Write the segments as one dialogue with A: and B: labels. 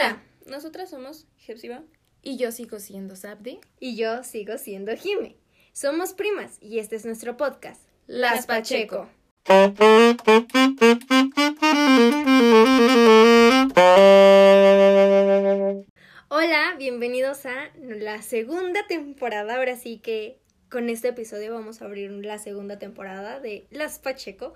A: Hola, nosotras somos Jepsiba.
B: Y yo sigo siendo Sabdi.
C: Y yo sigo siendo Jime. Somos primas y este es nuestro podcast.
B: Las Pacheco.
C: Hola, bienvenidos a la segunda temporada. Ahora sí que con este episodio vamos a abrir la segunda temporada de Las Pacheco.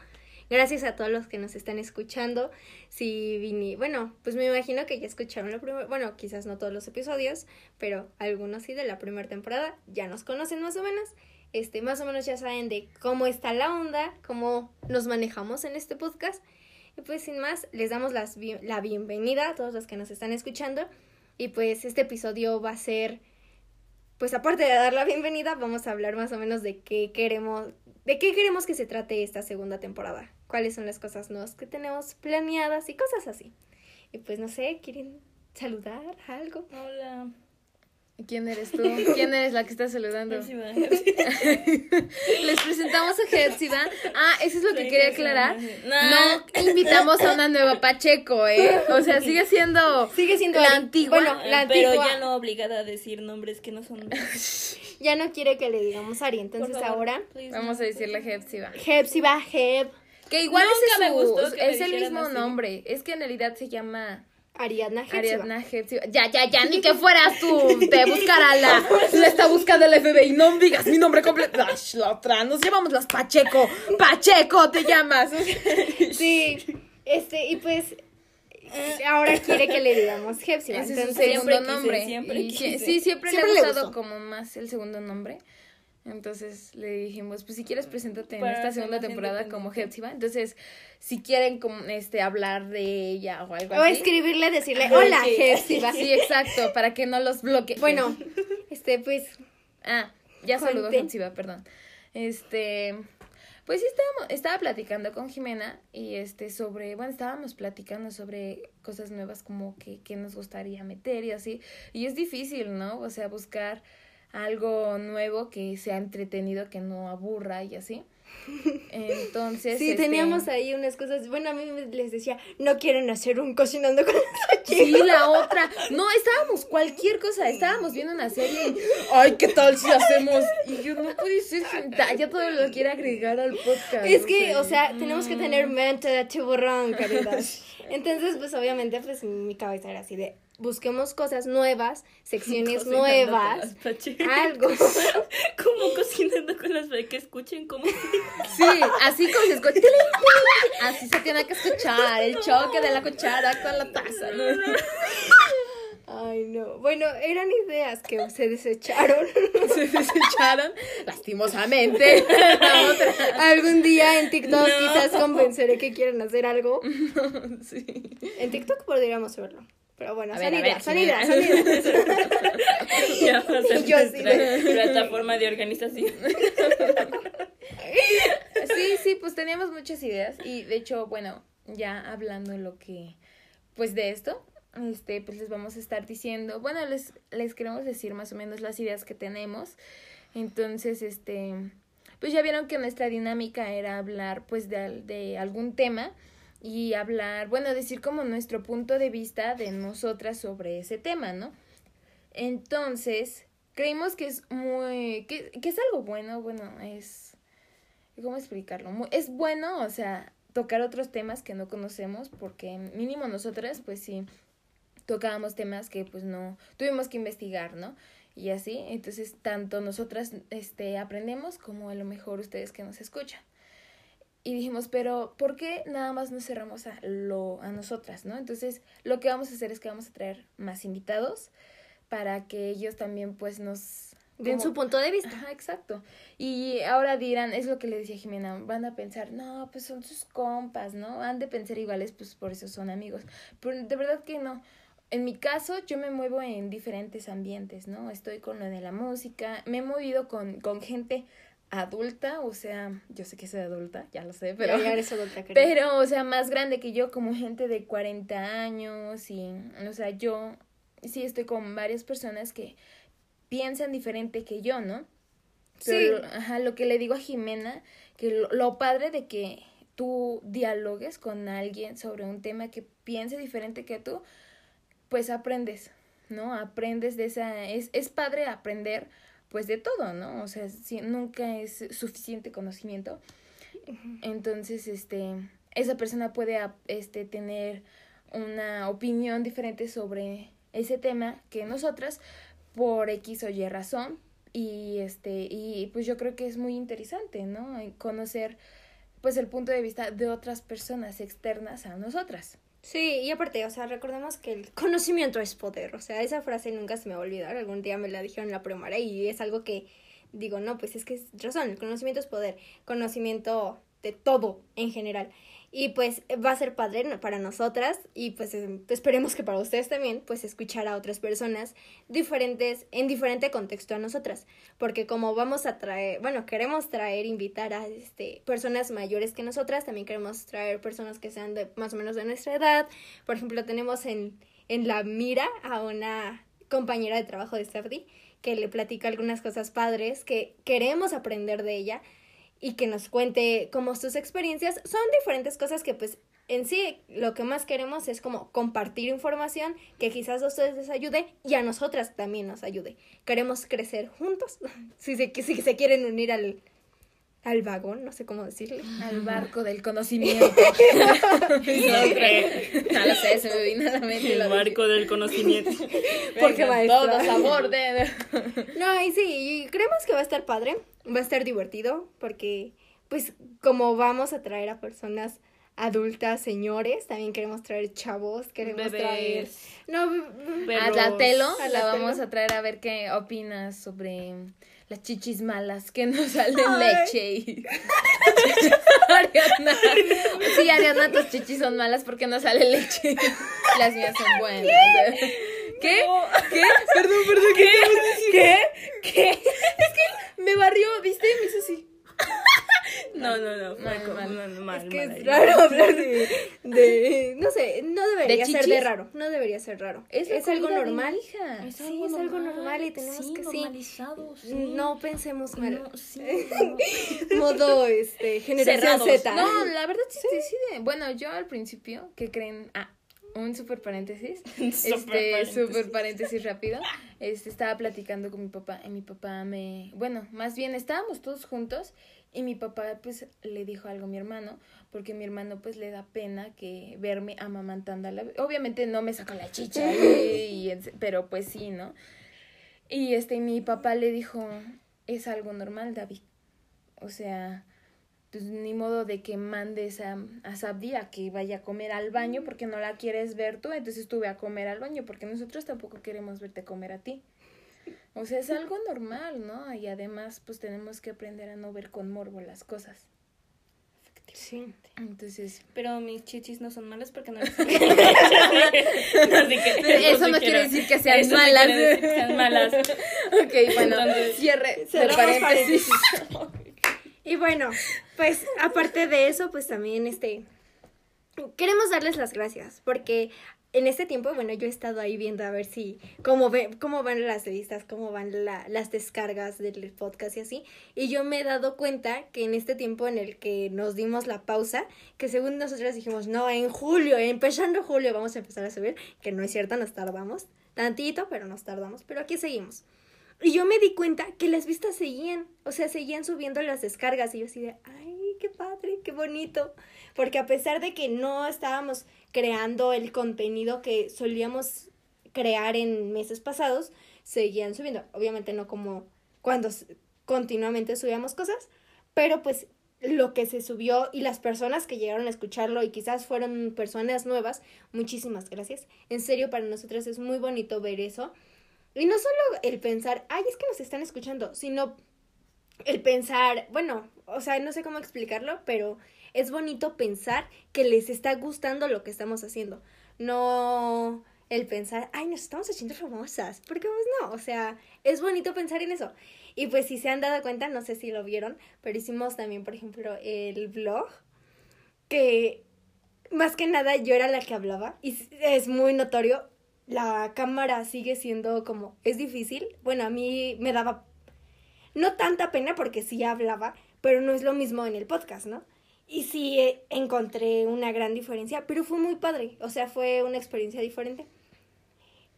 C: Gracias a todos los que nos están escuchando. Si vine, bueno, pues me imagino que ya escucharon la primera, bueno, quizás no todos los episodios, pero algunos sí de la primera temporada ya nos conocen más o menos. Este, más o menos ya saben de cómo está la onda, cómo nos manejamos en este podcast. Y pues sin más, les damos las, la bienvenida a todos los que nos están escuchando. Y pues este episodio va a ser, pues aparte de dar la bienvenida, vamos a hablar más o menos de qué queremos, de qué queremos que se trate esta segunda temporada. Cuáles son las cosas nuevas que tenemos planeadas y cosas así. Y pues no sé, ¿quieren saludar algo?
A: Hola.
B: ¿Quién eres tú? ¿Quién eres la que está saludando? Les presentamos a Jepsiba. Ah, eso es lo que quería aclarar.
A: No.
B: Invitamos a una nueva Pacheco, ¿eh? O sea, sigue siendo
C: Sigue siendo
B: la antigua.
C: bueno, la
A: Pero
C: antigua.
A: ya no obligada a decir nombres que no son.
C: Ya no quiere que le digamos Ari, entonces
A: favor,
C: ahora
A: please,
B: Vamos a decirle Jepsiba.
C: Jepsiba Jeb,
B: Que igual
A: Nunca
B: es, su-
A: gustó que me
B: es el mismo
A: así.
B: nombre. Es que en realidad se llama
C: Ariadna Jepsiba.
B: Ariadna Jepsiba. Ya, ya, ya, ni que fueras tú. Te buscará la. Le está buscando el FBI. No digas mi nombre completo. Ay, la otra. Nos llamamos las Pacheco. Pacheco te llamas.
C: Sí, este, y pues ahora quiere que le digamos Jepsiba.
B: Ese es su
C: Entonces,
B: segundo nombre.
A: siempre
B: Y sí-
A: quise.
B: sí, siempre,
C: Siempre
B: le ha gustado como más el segundo nombre. Entonces le dijimos, pues si quieres preséntate en esta segunda temporada como. Jepsiba. Entonces, si quieren como este hablar de ella o algo
C: o
B: así.
C: escribirle, decirle, hola
A: Ok.
C: Jepsiba.
B: Sí, exacto, para que no los bloquee.
C: Bueno, este, pues,
B: Ah, ya saludó
C: Conte.
B: Jepsiba, perdón. Este, pues sí estábamos, estaba platicando con Jimena y este sobre, bueno, estábamos platicando sobre cosas nuevas como que, que nos gustaría meter y así. Y es difícil, ¿no? O sea, buscar algo nuevo que sea entretenido, que no aburra y así. Entonces,
C: sí,
B: este,
C: teníamos ahí unas cosas, bueno, a mí les decía, no quieren hacer un cocinando con
B: Sí, la otra. No, estábamos cualquier cosa. Estábamos viendo una serie. Ay, ¿qué tal si hacemos? Y yo no puede ser. Ya todo lo quiere agregar al podcast.
C: Es que, o sea, tenemos que tener mente de tiburón, querida. Entonces, pues obviamente, pues mi cabeza era así de, busquemos cosas nuevas, secciones nuevas, algo.
A: Como Pacheco, que escuchen cómo.
B: Sí, así como se escucha. Así se tiene que escuchar. El choque de la cuchara con la taza. ¿no?
C: Ay, no. Bueno, eran ideas que se desecharon.
B: Se desecharon lastimosamente.
C: Algún día en TikTok
A: No.
C: quizás convenceré que quieren hacer algo.
B: Sí.
C: En TikTok podríamos verlo. Pero bueno,
B: A
C: son
B: ver, a ver,
C: ideas, son
B: Jimena.
C: ideas, son ideas.
A: Ya va a ser
C: Y yo así
A: nuestra plataforma de organización.
B: Sí, sí, pues teníamos muchas ideas y de hecho, bueno, ya hablando lo que, pues de esto, este, pues les vamos a estar diciendo, bueno, les, les queremos decir más o menos las ideas que tenemos. Entonces, este, pues ya vieron que nuestra dinámica era hablar pues de, de algún tema y hablar, bueno, decir como nuestro punto de vista de nosotras sobre ese tema, ¿no? Entonces, creímos que es muy, que, que es algo bueno, bueno, es, ¿cómo explicarlo? Mu- Es bueno, o sea, tocar otros temas que no conocemos, porque mínimo nosotras, pues sí, tocábamos temas que pues no, tuvimos que investigar, ¿no? Y así, entonces tanto nosotras este, aprendemos como a lo mejor ustedes que nos escuchan. Y dijimos, pero ¿por qué nada más nos cerramos a, lo, a nosotras, no? Entonces, lo que vamos a hacer es que vamos a traer más invitados para que ellos también pues nos...
C: Den su punto de vista.
B: Ajá, exacto. Y ahora dirán, es lo que le decía Jimena, van a pensar, no, pues son sus compas, ¿no? Han de pensar iguales, pues por eso son amigos. Pero de verdad que no. En mi caso, yo me muevo en diferentes ambientes, ¿no? Estoy con lo de la música, me he movido con, con gente adulta, o sea, yo sé que soy adulta, ya lo sé, pero...
C: Ya, ya eres adulta, querida.
B: Pero, o sea, más grande que yo, como gente de 40 años y, o sea, yo sí estoy con varias personas que piensan diferente que yo, ¿no? Pero,
C: Sí.
B: ajá, lo que le digo a Jimena, que lo, lo padre de que tú dialogues con alguien sobre un tema que piense diferente que tú, pues aprendes, ¿no? Aprendes de esa, es, es padre aprender pues de todo, ¿no? O sea, si, nunca es suficiente conocimiento. Entonces, este, esa persona puede este, tener una opinión diferente sobre ese tema que nosotras por X o Y razón y este y pues yo creo que es muy interesante, ¿no? Conocer pues el punto de vista de otras personas externas a nosotras.
C: Sí, y aparte, o sea, recordemos que el conocimiento es poder, o sea, esa frase nunca se me va a olvidar, algún día me la dijeron en la primaria y es algo que digo, no, pues es que es razón, el conocimiento es poder, conocimiento de todo en general. Y pues va a ser padre para nosotras y pues em, esperemos que para ustedes también, pues escuchar a otras personas diferentes, en diferente contexto a nosotras. Porque como vamos a traer, bueno, queremos traer, invitar a este, personas mayores que nosotras, también queremos traer personas que sean de más o menos de nuestra edad. Por ejemplo, tenemos en, en la mira a una compañera de trabajo de Safdi que le platica algunas cosas padres que queremos aprender de ella y que nos cuente como sus experiencias. Son diferentes cosas que pues en sí lo que más queremos es como compartir información que quizás a ustedes les ayude y a nosotras también nos ayude. Queremos crecer juntos. si, se, si se quieren unir al, al vagón, no sé cómo decirle.
B: Al barco del conocimiento.
A: no,
B: no lo sé, se me vino a la mente.
A: El barco del conocimiento.
C: Porque maestra.
B: Todos a borde.
C: No, y sí, creemos que va a estar padre, va a estar divertido, porque pues como vamos a traer a personas adultas, señores, también queremos traer chavos, queremos
A: Bebés.
C: traer... No,
B: A la telo,
C: A
B: la
C: la
B: vamos a traer a ver qué opinas sobre las chichis malas que no salen leche. Sí, Ariadna, tus chichis son malas porque no sale leche. Las mías son buenas. ¿Qué? ¿Qué? Perdón, perdón. ¿Qué? ¿Qué? ¿Qué? Es que me barrió, ¿viste? Me hizo así.
A: No, no, no. Fue
B: Mal, mal.
A: no, mal,
C: Es que
A: mal
C: es raro hablar de, de... No sé, no debería
B: ¿De
C: ser de raro, no debería ser raro.
B: Es,
C: Es, algo normal.
B: hija.
C: Sí, es algo normal y tenemos que
A: normalizado, sí.
C: No pensemos mal.
A: No, sí,
C: Modo, este, generación
A: Cerrados.
C: Z.
B: No, la verdad sí, sí, sí. de- Bueno, yo al principio, ¿qué creen? Ah, un super paréntesis. este,
A: paréntesis.
B: super paréntesis rápido. Este, estaba platicando con mi papá y mi papá me... Bueno, más bien estábamos todos juntos y mi papá pues le dijo algo a mi hermano porque mi hermano pues le da pena que verme amamantando a la... Obviamente no me saca la chicha, y- y en- pero pues sí, ¿no? Y este, mi papá le dijo, es algo normal, David. O sea, pues ni modo de que mandes a, a Sabdi a que vaya a comer al baño porque no la quieres ver tú, entonces tú ve a comer al baño porque nosotros tampoco queremos verte comer a ti. O sea, es algo normal, ¿no? Y además, pues tenemos que aprender a no ver con morbo las cosas.
C: Sí.
B: Entonces,
A: Pero mis chichis no son malas porque no que
B: Eso no quiere decir que sean malas.
A: que sean malas.
B: ok, bueno, cierre de paréntesis.
C: Y bueno, pues aparte de eso, pues también este queremos darles las gracias porque en este tiempo, bueno, yo he estado ahí viendo a ver si cómo ve, cómo van las listas, cómo van la- las descargas del podcast y así, y yo me he dado cuenta que en este tiempo en el que nos dimos la pausa, que según nosotros dijimos, no, en julio, empezando julio vamos a empezar a subir, que no es cierto, nos tardamos tantito, pero nos tardamos, pero aquí seguimos. Y yo me di cuenta que las vistas seguían, o sea, seguían subiendo las descargas y yo así de, ay, qué padre, qué bonito. Porque a pesar de que no estábamos creando el contenido que solíamos crear en meses pasados, seguían subiendo. Obviamente no como cuando continuamente subíamos cosas, pero pues lo que se subió y las personas que llegaron a escucharlo y quizás fueron personas nuevas, muchísimas gracias. En serio, para nosotros es muy bonito ver eso. Y no solo el pensar, ay, es que nos están escuchando, sino el pensar, bueno, o sea, no sé cómo explicarlo, pero es bonito pensar que les está gustando lo que estamos haciendo. No el pensar, ay, nos estamos haciendo famosas, porque pues no, o sea, es bonito pensar en eso. Y pues si se han dado cuenta, no sé si lo vieron, pero hicimos también, por ejemplo, el vlog, que más que nada yo era la que hablaba, y es muy notorio, la cámara sigue siendo como, es difícil, bueno, a mí me daba no tanta pena porque sí hablaba, pero no es lo mismo en el podcast, ¿no? Y sí encontré una gran diferencia, pero fue muy padre, o sea, fue una experiencia diferente.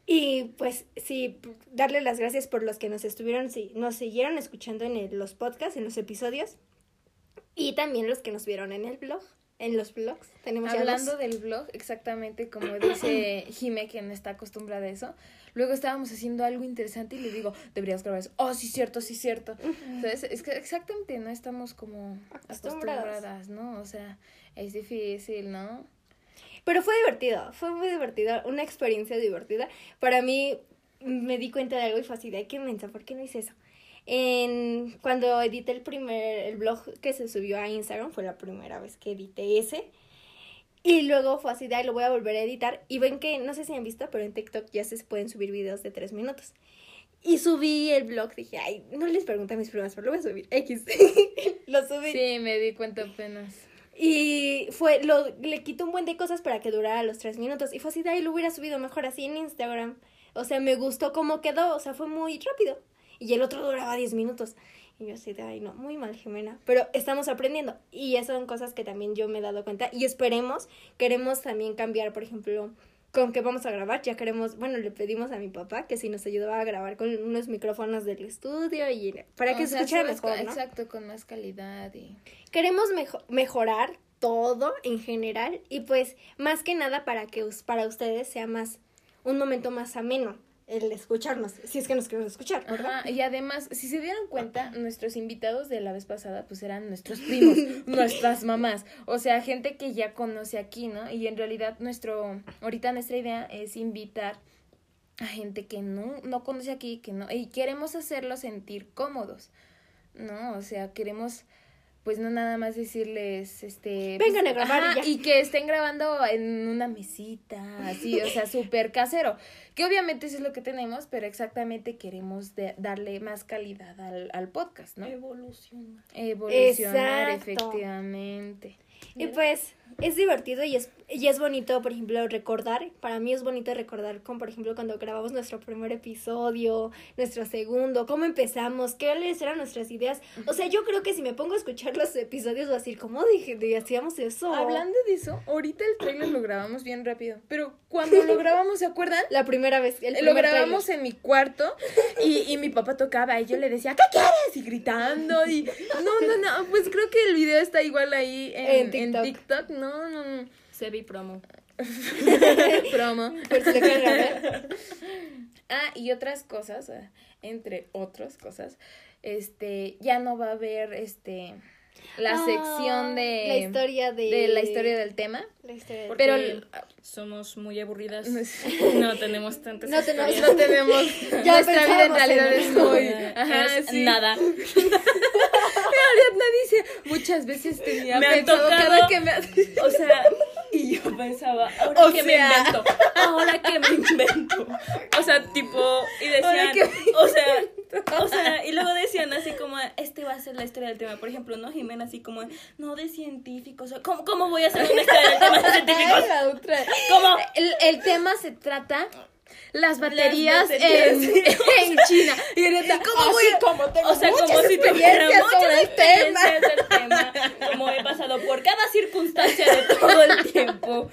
C: Y pues sí, darle las gracias por los que nos estuvieron, sí, nos siguieron escuchando en el- los podcasts, en los episodios. Y también los que nos vieron en el blog, en los blogs. Tenemos
B: Hablando del blog, exactamente como dice Jime, que no está acostumbrada a eso. Luego estábamos haciendo algo interesante y le digo, deberías grabar eso. Oh, sí, cierto, sí, cierto. ¿Sabes? Es que exactamente no estamos como
C: Acostumbradas.
B: ¿no? O sea, es difícil, ¿no?
C: Pero fue divertido, fue muy divertido, una experiencia divertida. Para mí me di cuenta de algo y fue así, de "Ay, qué mensa, ¿por qué no hice eso? En, cuando edité el primer, el blog que se subió a Instagram, fue la primera vez que edité ese. Y luego fue así, de "Ay, lo voy a volver a editar. Y ven que, no sé si han visto, pero en TikTok ya se pueden subir videos de tres minutos. Y subí el blog, dije, ay, no les pregunté a mis primas, pero lo voy a subir. X. lo subí.
B: Sí, me di cuenta apenas.
C: Y fue, lo, le quito un buen de cosas para que durara los tres minutos. Y fue así, de ahí lo hubiera subido mejor así en Instagram. O sea, me gustó cómo quedó, o sea, fue muy rápido. Y el otro duraba 10 minutos. Y yo así de, ay, no, muy mal, Jimena. Pero estamos aprendiendo. Y esas son cosas que también yo me he dado cuenta. Y esperemos, queremos también cambiar, por ejemplo, con qué vamos a grabar. Ya queremos, bueno, le pedimos a mi papá que si nos ayudaba a grabar con unos micrófonos del estudio y para que se escuchara mejor.
B: Exacto, con más calidad y...
C: queremos mejo- mejorar todo en general y pues más que nada para que para ustedes sea más un momento más ameno el escucharnos, si es que nos queremos escuchar, ¿verdad?
B: Ajá, y además, si se dieron cuenta, nuestros invitados de la vez pasada, pues eran nuestros primos, nuestras mamás, o sea, gente que ya conoce aquí, ¿no? Y en realidad nuestro, ahorita nuestra idea es invitar a gente que no, no conoce aquí, que no, y queremos hacerlos sentir cómodos, ¿no? O sea, queremos pues no nada más decirles, este...
C: Vengan
B: pues,
C: a grabar y ya.
B: y que estén grabando en una mesita, así, o sea, súper casero. Que obviamente eso es lo que tenemos, pero exactamente queremos de- darle más calidad al, al podcast, ¿no?
A: Evolución.
B: Evolucionar,
C: Exacto.
B: efectivamente.
C: Y pues es divertido y es, y es bonito, por ejemplo, recordar. Para mí es bonito recordar, como por ejemplo cuando grabamos nuestro primer episodio, nuestro segundo, cómo empezamos, qué eran nuestras ideas. O sea, yo creo que si me pongo a escuchar los episodios, voy a decir, ¿cómo dije? de- hacíamos eso?
B: Hablando de eso, ahorita el trailer lo grabamos bien rápido, pero cuando lo grabamos, ¿se acuerdan?
C: La primera vez, el
B: lo grabamos en mi cuarto y, y mi papá tocaba y yo le decía, ¿qué quieres? Y gritando y... No, no, no, pues creo que el video está igual ahí en,
C: En
B: en
C: TikTok.
B: No, no, no.
A: Sebi promo.
B: Promo.
C: por si lo quieren grabar.
B: Ah, y otras cosas, ah, entre otras cosas, este, ya no va a haber, este, la
C: Ah,
B: sección de...
C: la historia de,
B: de la historia del tema.
C: la historia de-
A: Porque
B: Pero-
A: somos muy aburridas.
B: No es-
A: No tenemos tantas
C: No tenemos-
A: historias.
B: No tenemos...
C: Ya
B: nuestra vida en realidad
C: en
B: es muy... Ajá,
A: es
B: sí.
A: Nada.
B: Ariadna dice, muchas veces tenía
A: Me han tocado-
B: cada que me.
A: O sea, y yo pensaba, ahora
B: O
A: que me invento, ahora que me invento. O sea, tipo, y
B: Ahora
A: decían,
B: que me
A: o sea, o sea, y luego decían así como, este va a ser la historia del tema. Por ejemplo, ¿no? Jimena así como, no de científicos. ¿Cómo, cómo voy a hacer una historia del tema de científicos? ¿Cómo?
B: El, el tema se trata las baterías,
A: baterías,
B: en, en China. Y Ariadna, ¿cómo voy a...?
C: como tengo
A: O sea, como si tuviera muchas experiencias del tema, como he pasado por cada circunstancia de todo el tiempo.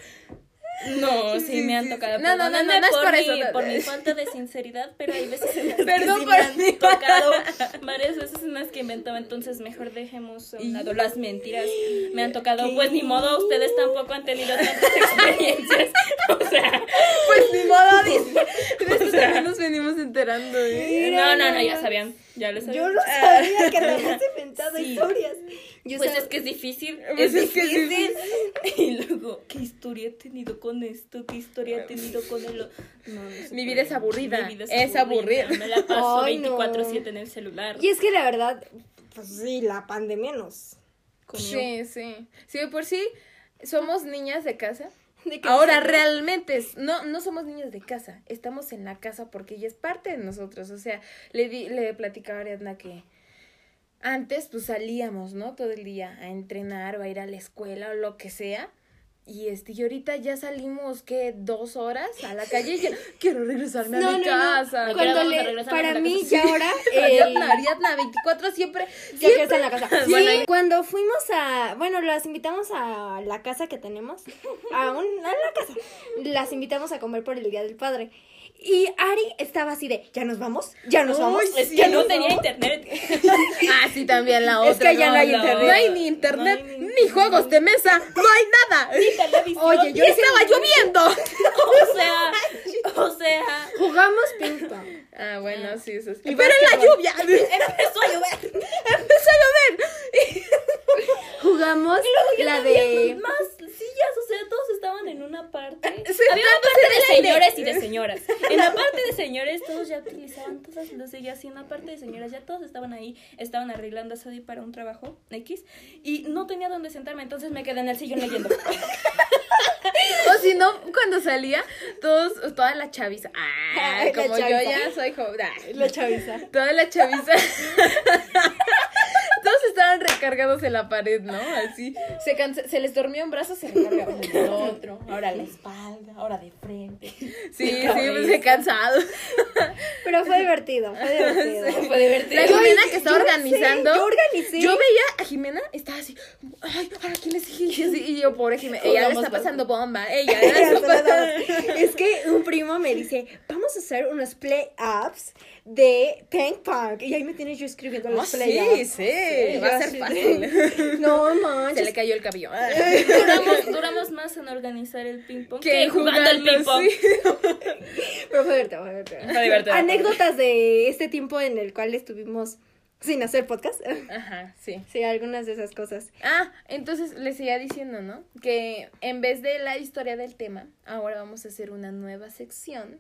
A: No, sí,
B: Sí,
A: me han tocado.
B: No, no, no, no, no es
A: por,
B: por
A: mi,
B: eso, no.
A: por mi falta de sinceridad, pero hay veces en las que
B: Perdón
A: sí
B: por
A: me han
B: mi-
A: tocado varias veces en las que inventaba, entonces mejor dejemos a un lado las mentiras. Me han tocado, pues ni modo, ustedes tampoco han tenido tantas experiencias. O sea,
B: Pues ni modo, dice. De también nos venimos enterando, ¿eh?
A: no, no, no, ya sabían, ya.
C: Yo no sabía que te habías inventado
A: Sí.
C: historias. Yo
A: Pues
C: sab-
A: es que es difícil.
B: Pues
A: es
B: es que es
A: difícil. Y luego, ¿qué historia he tenido con esto? ¿Qué historia he tenido con el o-?" No, no se
B: Mi vida es aburrida,
A: Mi vida
B: es aburrida.
A: Me la paso
C: Ay, no.
A: 24-7 en el celular.
C: Y es que la verdad, pues sí, la pandemia nos comió.
B: Sí, sí. Sí, de por sí somos niñas de casa.
C: ¿De qué
B: Ahora realmente es- no no somos niñas de casa, estamos en la casa porque ella es parte de nosotros, o sea, le di, le platicaba a Ariadna que antes pues salíamos, ¿no? Todo el día a entrenar o a ir a la escuela o lo que sea. Y este, y ahorita ya salimos, ¿qué? Dos horas a la calle y ya quiero regresarme
C: No,
B: a mi
C: no, no.
B: casa.
A: ¿A qué hora
C: Cuando le, para mí
A: casa?
C: ya ahora el-
B: Ariadna, Ariadna, 24 siempre.
C: Ya que está en la casa. Sí,
B: Bueno,
C: cuando fuimos a, bueno, las invitamos a la casa que tenemos, a, un, a la casa, las invitamos a comer por el Día del Padre. Y Ari estaba así de, ¿ya nos vamos? ¿Ya nos vamos?
A: Es
C: ¿Ya
A: que no tenía
C: vamos?"
A: internet.
B: Ah, sí, también la otra.
C: Es que ya no hay internet.
B: No hay ni internet,
A: No hay
B: ni,
A: ni-
B: juegos de mesa, no hay nada.
A: Televisión.
C: Oye,
B: Y
C: yo
B: estaba lloviendo.
A: O sea, o sea,
C: Jugamos ping pong.
B: Ah, bueno, sí, eso.
C: Y
B: Pero en la lluvia.
A: empezó a llover.
B: Empezó a llover.
C: Jugamos la de...
A: más o sea, todos estaban en una parte. Había una parte de señores y de señoras. En la parte de señores todos ya utilizaban todas las sillas y en la parte de señoras ya todos estaban ahí, estaban arreglando a Sadie para un trabajo X y no tenía dónde sentarme, entonces me quedé en el sillón leyendo.
B: O si no, cuando salía, todos, toda la chaviza. Ah, como yo ya soy joven. ah,
C: La chaviza.
B: Toda la chaviza. Estaban recargados en la pared, ¿no? Así. Se, cansa- se les dormía un brazo, se recargaban en el otro. Ahora la espalda, ahora de frente. Sí, sí, pues he cansado.
C: Pero fue divertido, fue divertido.
A: Fue divertido.
B: La Jimena que está
C: yo sé,
B: organizando.
C: yo organicé.
B: Yo veía a Jimena, estaba así. Ay, ¿ahora quién le sigue? Y yo, pobre Jimena. Ella le está pasando bomba. Ella su-
C: lo daba. es que un primo me dice, vamos a hacer unos play-ups de ping pong. Y ahí me tienes yo escribiendo los
B: Ah,
C: play-ups.
B: sí, sí, va a ser fácil.
C: de, No
B: Se le
C: manches.
B: cayó el cabello.
A: Duramos, duramos más en organizar el ping pong
B: Que
A: jugando el ping pong.
B: sí.
C: Pero fue divertido, fue divertido.
A: Fue divertido.
C: Anécdotas de este tiempo en el cual estuvimos sin hacer podcast.
B: Ajá, sí.
C: Sí, algunas de esas cosas.
B: Ah, entonces les seguía diciendo, ¿no? Que en vez de la historia del tema, ahora vamos a hacer una nueva sección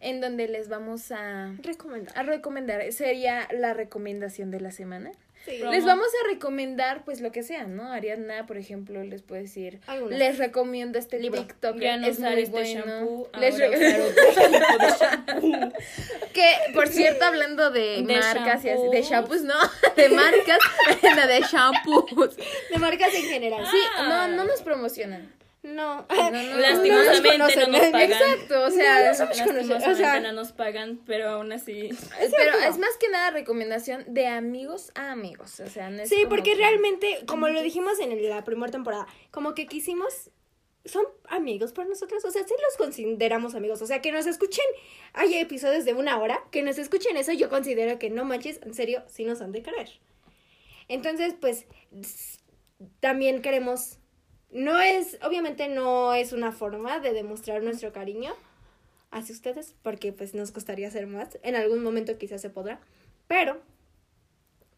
B: en donde les vamos a,
C: Recomendar.
B: a recomendar. Sería la recomendación de la semana.
C: Sí.
B: Les vamos a recomendar, pues, lo que sea, ¿no? Ariadna, por ejemplo, les puede decir,
C: Algunas.
B: les recomiendo este
C: Libro.
B: TikTok,
A: Ya no
B: es
A: usar
B: muy
A: este
B: bueno.
A: shampoo,
B: Les re-
A: usar otro tipo de shampoo.
B: Que, por cierto, hablando de,
A: De
B: marcas y así, de
A: shampoos.
B: no, de marcas, de shampoos.
C: De marcas en general.
B: Sí,
A: Ah.
B: no, no nos promocionan.
C: No.
B: no, no.
A: Lastimosamente no, nos pagan.
B: Exacto, o sea,
C: No,
A: Lastimosamente
C: o sea-
A: no nos pagan, pero aún así.
B: pero es más que nada recomendación de amigos a amigos, o sea, no es
C: Sí,
B: como
C: porque
B: que-
C: realmente, como lo dijimos en el- la primera temporada, como que quisimos, son amigos para nosotros, o sea, sí los consideramos amigos, o sea, que nos escuchen, hay episodios de una hora, que nos escuchen eso, yo considero que no manches, en serio, sí nos han de querer. Entonces, pues, también queremos, no es, obviamente no es una forma de demostrar nuestro cariño hacia ustedes, porque pues nos costaría hacer más, en algún momento quizás se podrá, pero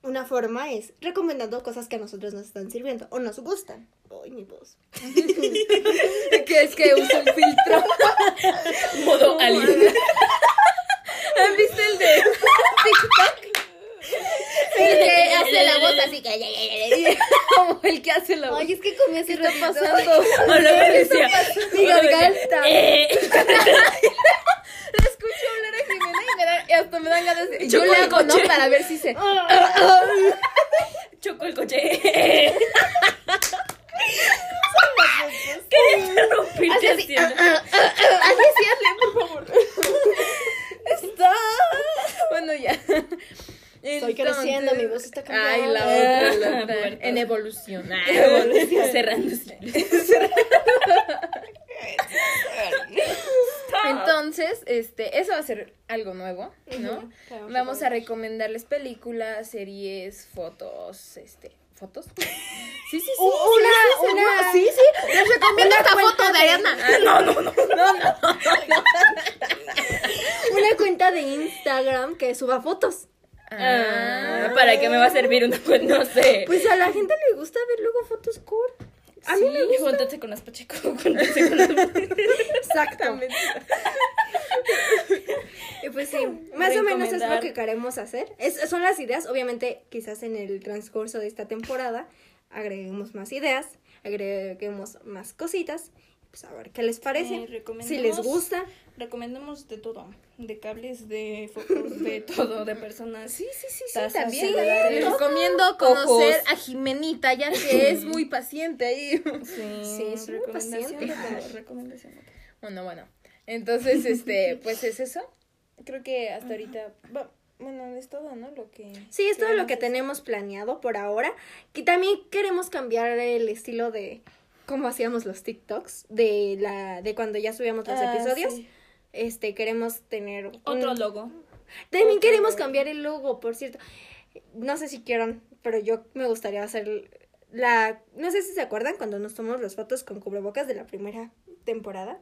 C: una forma es recomendando cosas que a nosotros nos están sirviendo o nos gustan. Ay, mi voz.
B: que es que uso un filtro.
A: Modo alien.
B: ¿Han visto el de TikTok? El que hace la voz así que como el que hace la voz.
C: Ay, es que comí hace
B: ¿Qué está pasando?
A: O luego decía.
C: Mi
A: o luego decía,
C: garganta.
A: "Eh".
B: Le escucho hablar a Jimena y, me da, y hasta me dan ganas de... Yo
A: Chocó
B: le
A: el
B: hago, ¿no?
A: coche.
B: Para ver si se...
A: Chocó el coche. Quería interrumpirte
B: Así. Así sí, hazle, por favor. Está. Bueno, ya.
C: Creciendo, mi voz está
B: Ay,
C: cambiando.
B: la otra, la
A: Ah,
B: otra.
A: pubertad.
B: En evolución. Ah.
A: Cerrando.
B: Entonces, este, eso va a ser algo nuevo, ¿no?
C: Claro,
B: Vamos a recomendarles películas, series, fotos, este, ¿fotos? Sí, sí, sí.
C: Una-
B: sí,
C: una-
B: Sí, sí. Les recomiendo
C: una
B: esta foto de
C: de-
B: Ariana. Ah, No, no, no. No, no.
C: Una cuenta de Instagram que suba fotos.
A: Ah, ¿Para qué me va a servir una pues No sé.
C: Pues a la gente le gusta ver luego fotos cool. A mí me gusta.
A: Júntate con las Pacheco. Júntate con las
C: Exactamente. Y pues sí, más o menos es lo que queremos hacer. Es, son las ideas, obviamente quizás en el transcurso de esta temporada agreguemos más ideas, agreguemos más cositas. Pues a ver qué les parece.
A: Eh, recomendamos-
C: si les gusta.
A: Recomendamos de todo. De cables, de focos, de todo, de personas.
B: Sí, sí, sí, sí, también. Les recomiendo conocer
A: ojos.
B: a Jimenita, ya que es muy paciente ahí.
A: Sí,
C: Sí, es muy
A: recomendación
C: paciente.
A: todo, recomendación.
B: Bueno, bueno. Entonces, este, pues es eso. Creo que hasta ahorita, bueno, es todo, ¿no? Lo que...
C: Sí, es todo lo que tenemos planeado por ahora. Que también queremos cambiar el estilo de cómo hacíamos los TikToks, de la de cuando ya subíamos los
A: Ah,
C: episodios.
A: sí.
C: Este queremos tener
A: Otro logo.
C: También
B: Otro
C: queremos
B: logo.
C: cambiar el logo, por cierto. No sé si quieran, pero yo me gustaría hacer la... No sé si se acuerdan cuando nos tomamos las fotos con cubrebocas de la primera temporada.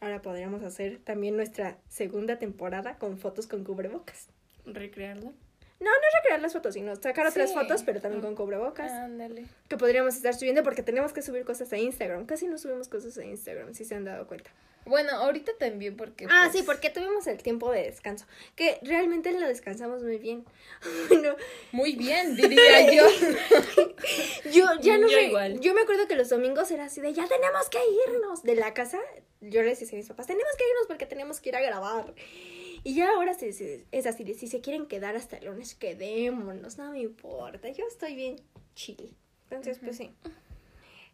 C: Ahora podríamos hacer también nuestra segunda temporada con fotos con cubrebocas.
A: Recrearlo.
C: No, no recrear las fotos, sino sacar otras
B: Sí.
C: fotos, pero también con cubrebocas.
B: Ándale.
C: Que podríamos estar subiendo porque tenemos que subir cosas a Instagram. Casi no subimos cosas a Instagram, si se han dado cuenta.
B: Bueno, ahorita también porque...
C: Ah,
B: pues,
C: sí, porque tuvimos el tiempo de descanso. Que realmente lo descansamos muy bien. Bueno,
B: Muy bien, diría yo.
C: yo ya no
A: Yo
C: sé.
A: igual.
C: Yo me acuerdo que los domingos era así de ya tenemos que irnos de la casa. Yo les decía a mis papás, tenemos que irnos porque tenemos que ir a grabar. Y ya ahora se- se- es así de si se quieren quedar hasta el lunes, quedémonos, no me importa. Yo estoy bien chill. Entonces, pues sí.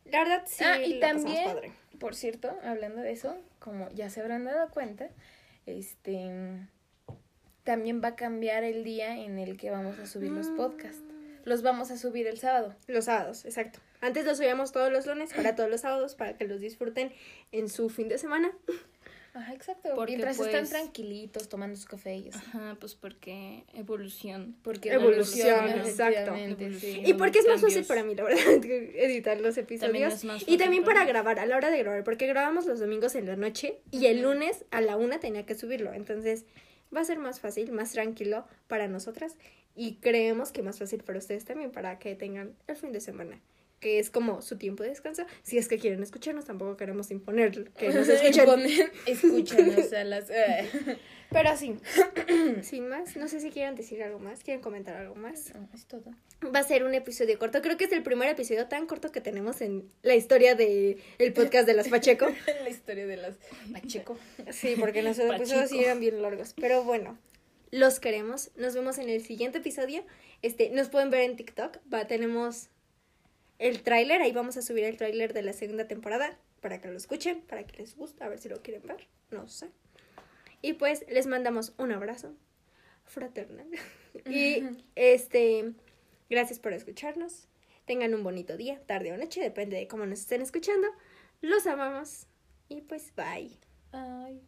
C: La verdad sí.
B: ah, y también,
C: padre.
B: Por cierto, hablando de eso, como ya se habrán dado cuenta, este... También va a cambiar el día en el que vamos a subir los podcasts. Los vamos a subir el sábado.
C: Los sábados, exacto. Antes los subíamos todos los lunes, ahora todos los sábados para que los disfruten en su fin de semana.
B: Ajá, exacto.
A: Porque,
B: Mientras
A: pues-
B: están tranquilitos, tomando su café y así.
A: Ajá, pues porque evolución.
B: Porque
C: Evolución, exacto.
A: Evolución.
C: Y porque es más fácil para mí, la verdad, que editar los episodios.
A: es más
C: y también
A: para
C: grabar, a la hora de grabar, porque grabamos los domingos en la noche y el lunes a la una tenía que subirlo. Entonces va a ser más fácil, más tranquilo para nosotras y creemos que más fácil para ustedes también, para que tengan el fin de semana. Que es como su tiempo de descanso. Si es que quieren escucharnos, tampoco queremos imponer que nos escuchen.
B: Escúchanos a las... eh.
C: Pero sí, sin más, no sé si quieren decir algo más, quieren comentar algo más.
B: No, es todo.
C: Va a ser un episodio corto. Creo que es el primer episodio tan corto que tenemos en la historia de el podcast de las Pacheco.
B: La historia de las Pacheco.
C: Sí, porque nuestros episodios sí eran bien largos. Pero bueno, los queremos. Nos vemos en el siguiente episodio. Este, nos pueden ver en TikTok. Va, tenemos el tráiler. Ahí vamos a subir el tráiler de la segunda temporada para que lo escuchen, para que les guste, a ver si lo quieren ver. No sé. Y pues les mandamos un abrazo fraternal. y este, gracias por escucharnos. Tengan un bonito día, tarde o noche, depende de cómo nos estén escuchando. Los amamos. Y pues bye.
B: Ay.